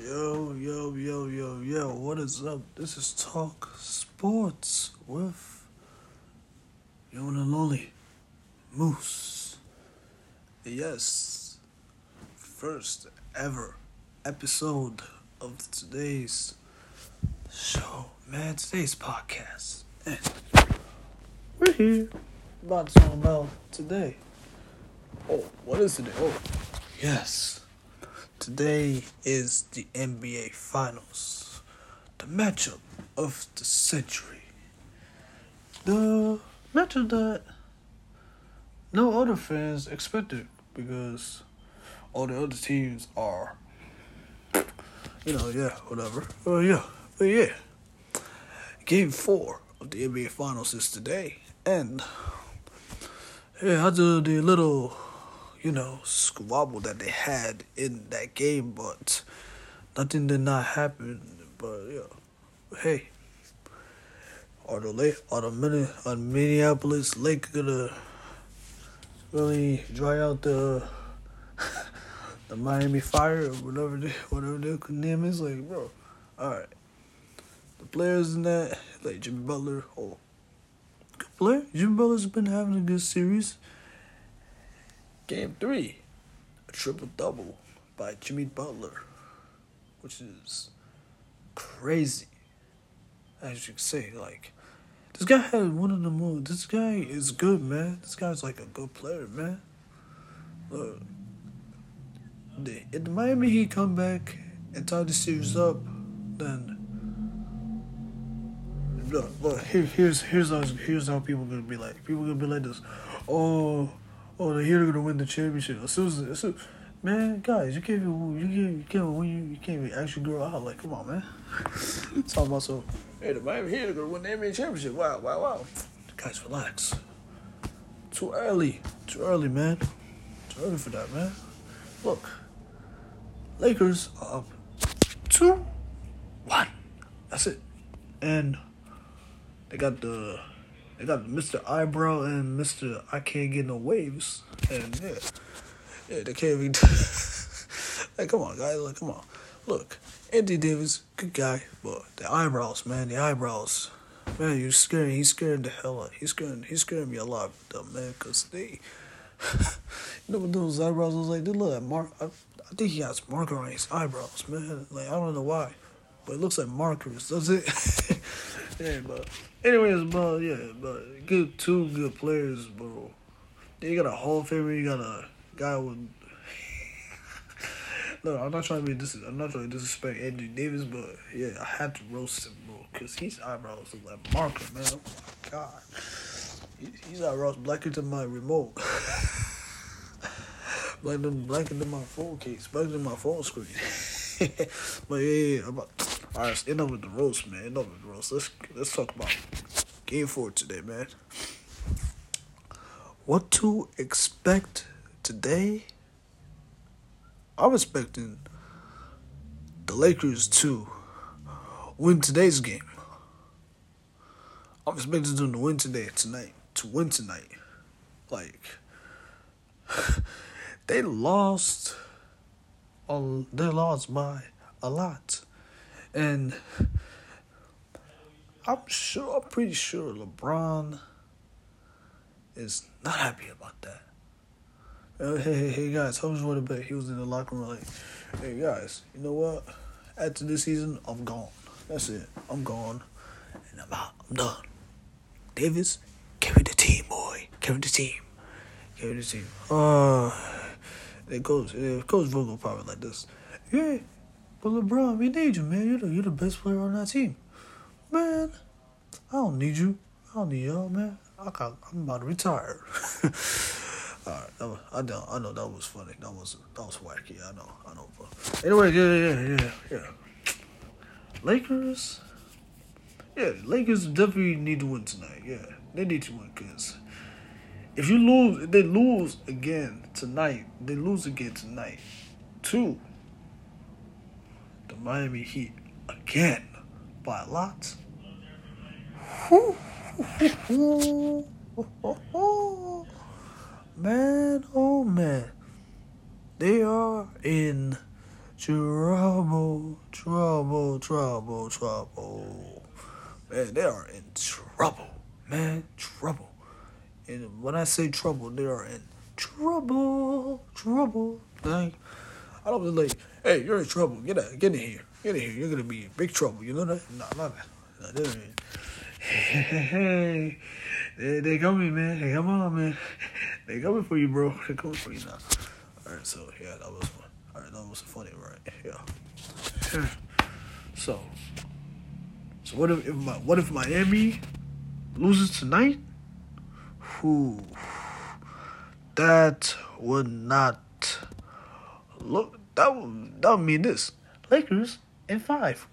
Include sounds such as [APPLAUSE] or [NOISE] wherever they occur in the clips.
Yo, yo, yo, yo, yo, what is up? This is Talk Sports with one and only Moose. Yes, first ever episode of today's show, man, today's podcast. And we're here about to talk about today. Oh, what is today? Oh, yes. Today is the NBA Finals, the matchup of the century. The matchup that no other fans expected because all the other teams are, you know, yeah, whatever. Oh, yeah, but yeah. Game four of the NBA Finals is today, and yeah, I do the little you know, squabble that they had in that game, but nothing did not happen. But yeah, hey, are the late are the mini are Minneapolis Lake gonna really dry out the [LAUGHS] the Miami Fire or whatever they, whatever their name is? Like, bro, all right, the players in that like Jimmy Butler, oh, good player. Jimmy Butler's been having a good series. Game three, a triple double by Jimmy Butler, which is crazy. As you can say, like this guy had one of the most. This guy is good, man. This guy's like a good player, man. Look, the, if the Miami Heat come back and tie the series up, then look, look here, here's here's how here's how people gonna be like. People gonna be like this. Oh oh, the Heat are gonna win the championship. As soon as, as soon, man, guys, you can't even, you can't, you can't win, you, you can't even actually grow out. Like, come on, man. [LAUGHS] Talking about so, hey, the Miami Heat are gonna win the NBA championship. Wow, wow, wow. Guys, relax. Too early, too early, man. Too early for that, man. Look, Lakers are up two, one. That's it, and they got the they got Mr. Eyebrow and Mr. I Can't Get No Waves. And yeah, yeah, they can't be. [LAUGHS] hey, come on, guys. Like, come on. Look, Andy Davis, good guy, but the eyebrows, man, the eyebrows. Man, you scaring, he's scaring the hell out. He's scaring, he's scaring me a lot, though, man, because they. [LAUGHS] you know what those eyebrows was like? They look like mark. I, I think he has marker on his eyebrows, man. Like, I don't know why, but it looks like markers, does it? [LAUGHS] yeah, but Anyways, but yeah, but good two good players, bro. You got a Hall of Famer, you got a guy with. [LAUGHS] Look, I'm not trying to be dis. I'm not trying to disrespect Anthony Davis, but yeah, I had to roast him, bro, because his eyebrows look like marker, man. Oh my god, his eyebrows blacker than my remote. [LAUGHS] blacker than blacker my phone case, blacker than my phone screen. [LAUGHS] but yeah, yeah, about all right, enough with the roast, man. Enough with the roast. Let's let's talk about game four today, man. What to expect today? I'm expecting the Lakers to win today's game. I'm expecting them to win today, tonight, to win tonight. Like [LAUGHS] they lost. they lost by a lot. And I'm sure, I'm pretty sure LeBron is not happy about that. Uh, hey, hey, hey, guys, how want to bet? He was in the locker room like, hey, guys, you know what? After this season, I'm gone. That's it. I'm gone. And I'm out. I'm done. Davis, carry the team, boy. Carry the team. Carry the team. Uh, it goes, it goes Vogel probably like this. Yeah, but LeBron, we need you, man. You're the, you're the best player on that team. Man, I don't need you. I don't need y'all, man. I got, I'm about to retire. [LAUGHS] All right, was, I know, I know that was funny. That was that was wacky. I know, I know. But anyway, yeah, yeah, yeah, yeah. Lakers, yeah, Lakers definitely need to win tonight. Yeah, they need to win because if you lose, if they lose again tonight, they lose again tonight. Two, the Miami Heat again by a lot. [LAUGHS] man, oh man. They are in trouble, trouble, trouble, trouble. Man, they are in trouble, man, trouble. And when I say trouble, they are in trouble, trouble. I don't be like, hey, you're in trouble. Get out, get in here, get in here. You're gonna be in big trouble. You know that? Bad. Nah, they ain't. Hey, [LAUGHS] they, they coming, man. Hey, come on, man. They coming for you, bro. They coming for you now. All right, so yeah, that was fun. All right, that was funny, right? Yeah. So, so what if, if my what if Miami loses tonight? Who? That would not look. That would that would mean this: Lakers in five.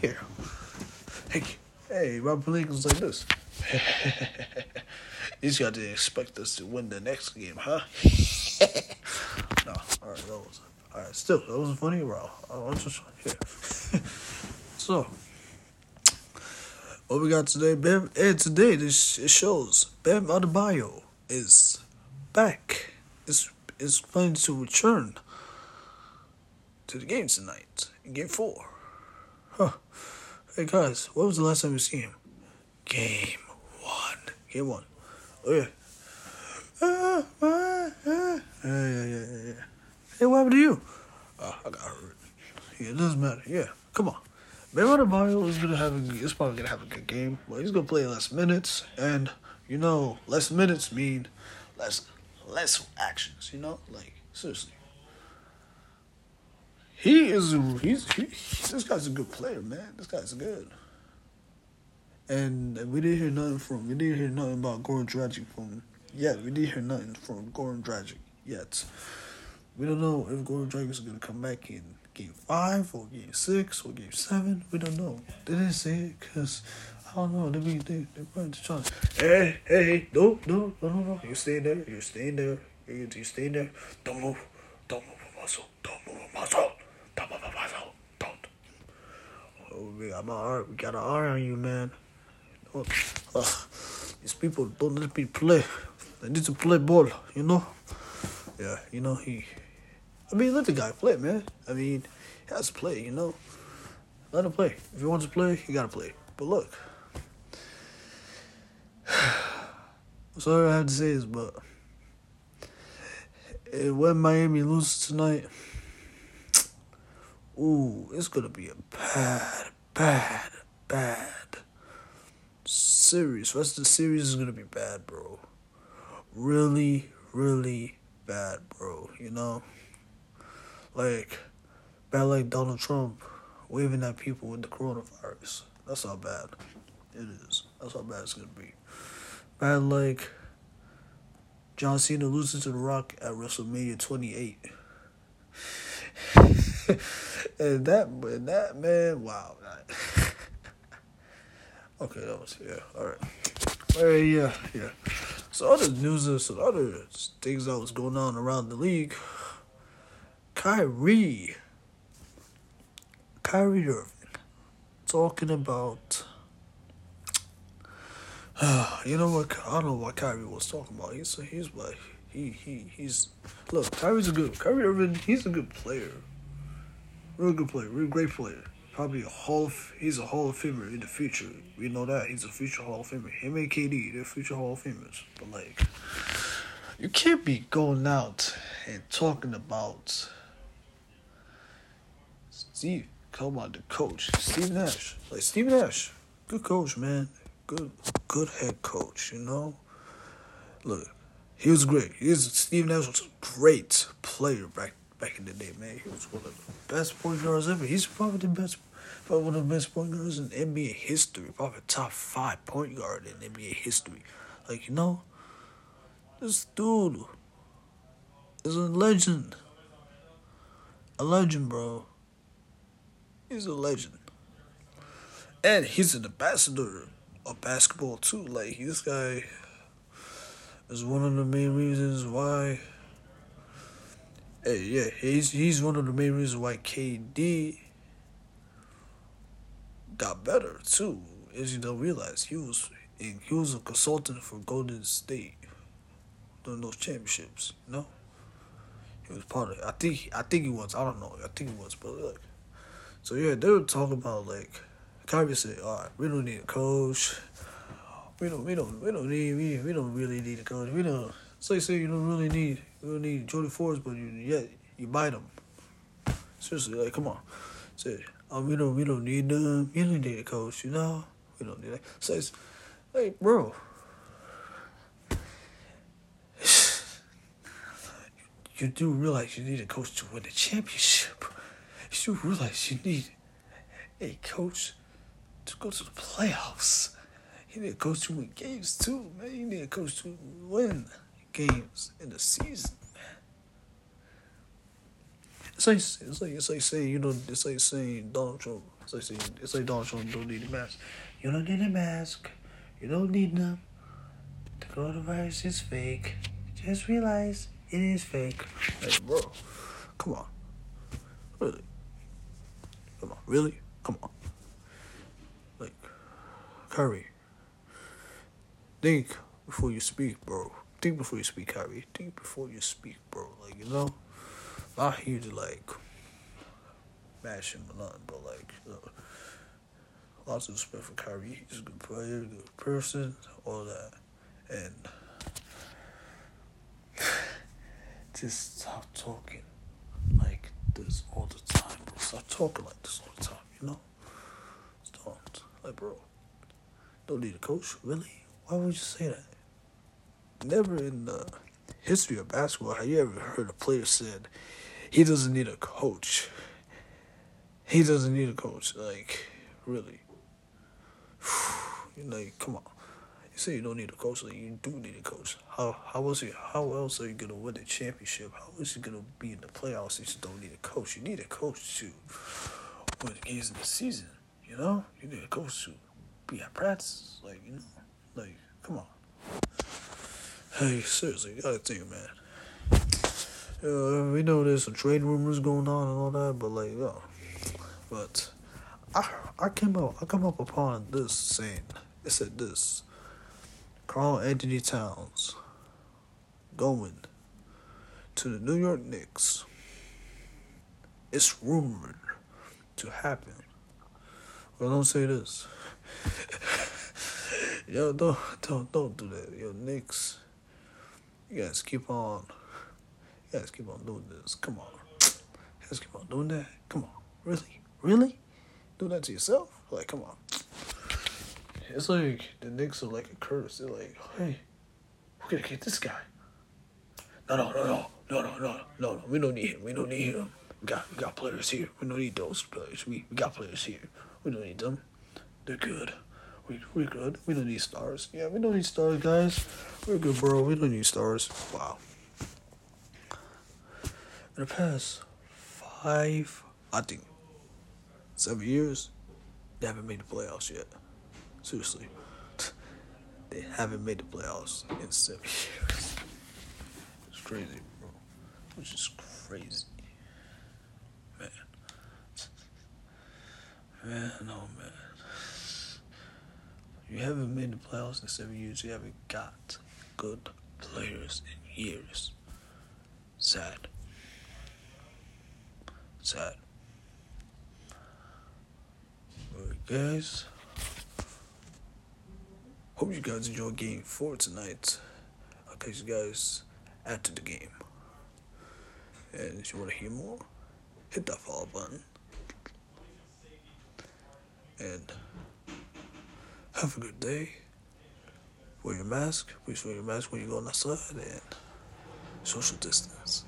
Here. Hey, hey, Rob Pelinka's like this. He's got to expect us to win the next game, huh? [LAUGHS] no, all right, that was all right. Still, that wasn't funny, bro. I was just here. so, what we got today, Bam? And today, this it shows Bam Adebayo is back. Is is planning to return to the games tonight Game Four. Huh. Hey guys, when was the last time you see him? Game one. Game one. Oh yeah. Uh, yeah, yeah, yeah, yeah. Hey, what happened to you? Uh, I got hurt. Yeah, it doesn't matter. Yeah, come on. Bam Adebayo is gonna have a, is probably gonna have a good game. But he's gonna play less minutes, and you know, less minutes mean less less actions. You know, like seriously. He is he's he, this guy's a good player, man. This guy's good. And we didn't hear nothing from we didn't hear nothing about Goran Dragic from yet. We didn't hear nothing from Goran Dragic yet. We don't know if Goran Dragic is gonna come back in game five or game six or game seven. We don't know. They didn't say it because I don't know. They be they they probably just trying. Hey hey no no no no no. You stay there. You're staying there. You you staying there. Don't move. Don't move a muscle. Don't move a muscle. Don't move a muscle. Don't. We got eye. We got an eye on you, man. Uh, these people don't let me play. They need to play ball, you know. Yeah, you know he. I mean, let the guy play, man. I mean, he has to play, you know. Let him play. If he wants to play, he gotta play. But look, [SIGHS] sorry I have to say this, but eh, when Miami loses tonight, ooh, it's gonna be a bad, bad, bad series. Of the series is gonna be bad, bro. Really, really bad, bro. You know, like bad like Donald Trump waving at people with the coronavirus. That's how bad it is. That's how bad it's gonna be. Bad like John Cena losing to The Rock at WrestleMania 28. [LAUGHS] and that, and that man, wow. [LAUGHS] okay, that was yeah. All right. Right, yeah, yeah. So other news, and some other things that was going on around the league. Kyrie, Kyrie Irving, talking about. [SIGHS] You know what? I don't know what Kyrie was talking about. He's he's like he he he's look. Kyrie's a good Kyrie Irving. He's a good player. Real good player. Real great player. Probably a hall. Of, he's a Hall of Famer in the future. We know that he's a future Hall of Famer. Him and KD, they're future Hall of Famers. But like, you can't be going out and talking about Steve. Come on, the coach, Steve Nash. Like Steve Nash, good coach, man. Good, good head coach. You know. Look, he was great. He was Steve Nash was a great player back back in the day, man. He was one of the best point guards ever. He's probably the best, probably one of the best point guards in NBA history. Probably top five point guard in NBA history. Like you know, this dude is a legend. A legend, bro. He's a legend. And he's an ambassador of basketball too. Like this guy is one of the main reasons why Hey, yeah, he's he's one of the main reasons why KD got better too. As you don't realize, he was he was a consultant for Golden State during those championships. You know, He was part of it. I think I think he was. I don't know. I think he was, but like, so yeah, they were talking about like Kyrie said, "All right, we don't need a coach. We don't. We don't. We don't need. We, we don't really need a coach. We don't. So you say you don't really need. You don't need Jody Force, but you yet you bite them. Seriously, like come on. Say, oh, we don't. We don't need them. You don't need a coach. You know. We don't need that. So hey, bro." [SIGHS] You do realize you need a coach to win a championship. You do realize you need a coach to go to the playoffs. You need a coach to win games too, man. You need a coach to win games in the season. It's like it's like it's like saying you know it's like saying Donald Trump. It's like saying it's like Donald Trump don't need a mask. You don't need a mask. You don't need them. The coronavirus is fake. Just realize it is fake. Like, bro, come on. Really? Come on, really? Come on. Like, Kyrie. Think before you speak, bro. Think before you speak, Kyrie. Think before you speak, bro. Like, you know? Not here to, like, bash him or nothing, but, like, you know, lots of respect for Kyrie. He's a good player, good person, all that. And [SIGHS] just stop talking like this all the time, bro. Stop talking like this all the time, you know? Stop. Like, bro, don't need a coach, really? Why would you say that? Never in the history of basketball have you ever heard a player said he doesn't need a coach. He doesn't need a coach. Like, really. [SIGHS] like, come on. You say you don't need a coach, like you do need a coach. How how was he? How else are you gonna win the championship? How is you gonna be in the playoffs if you don't need a coach? You need a coach to win the games in the season. You know, you need a coach to be at practice. Like you know, like come on. Hey, seriously, you gotta think, man. Uh, we know there's some trade rumors going on and all that, but like, yo, but I I came up I come up upon this saying it said this. Karl-Anthony Towns going to the New York Knicks. It's rumored to happen. Well, don't say this. [LAUGHS] Yo, don't don't don't do that. Yo, Knicks. You guys keep on. You guys keep on doing this. Come on. You guys keep on doing that. Come on. Really? Really? Do that to yourself? Like, come on. It's like the Knicks are like a curse. They're like, hey, we're gonna get this guy. No, no, no, no, no, no, no, no, no. We don't need him. We don't need him. We got, we got players here. We don't need those players. We, we got players here. We don't need them. They're good. We, we're good. We don't need stars. Yeah, we don't need stars, guys. We're good, bro. We don't need stars. Wow. In the past five, I think, seven years, they haven't made the playoffs yet. Seriously. [LAUGHS] They haven't made the playoffs in seven years. It's crazy, bro. Which is crazy. Man. Man, no, man. You haven't made the playoffs in seven years. You haven't got good players in years. Sad. Sad. Alright, guys. Hope you guys enjoy game four tonight. I'll catch you guys after the game. And if you want to hear more, hit that follow button. And have a good day. Wear your mask. Please wear your mask when you go outside and social distance.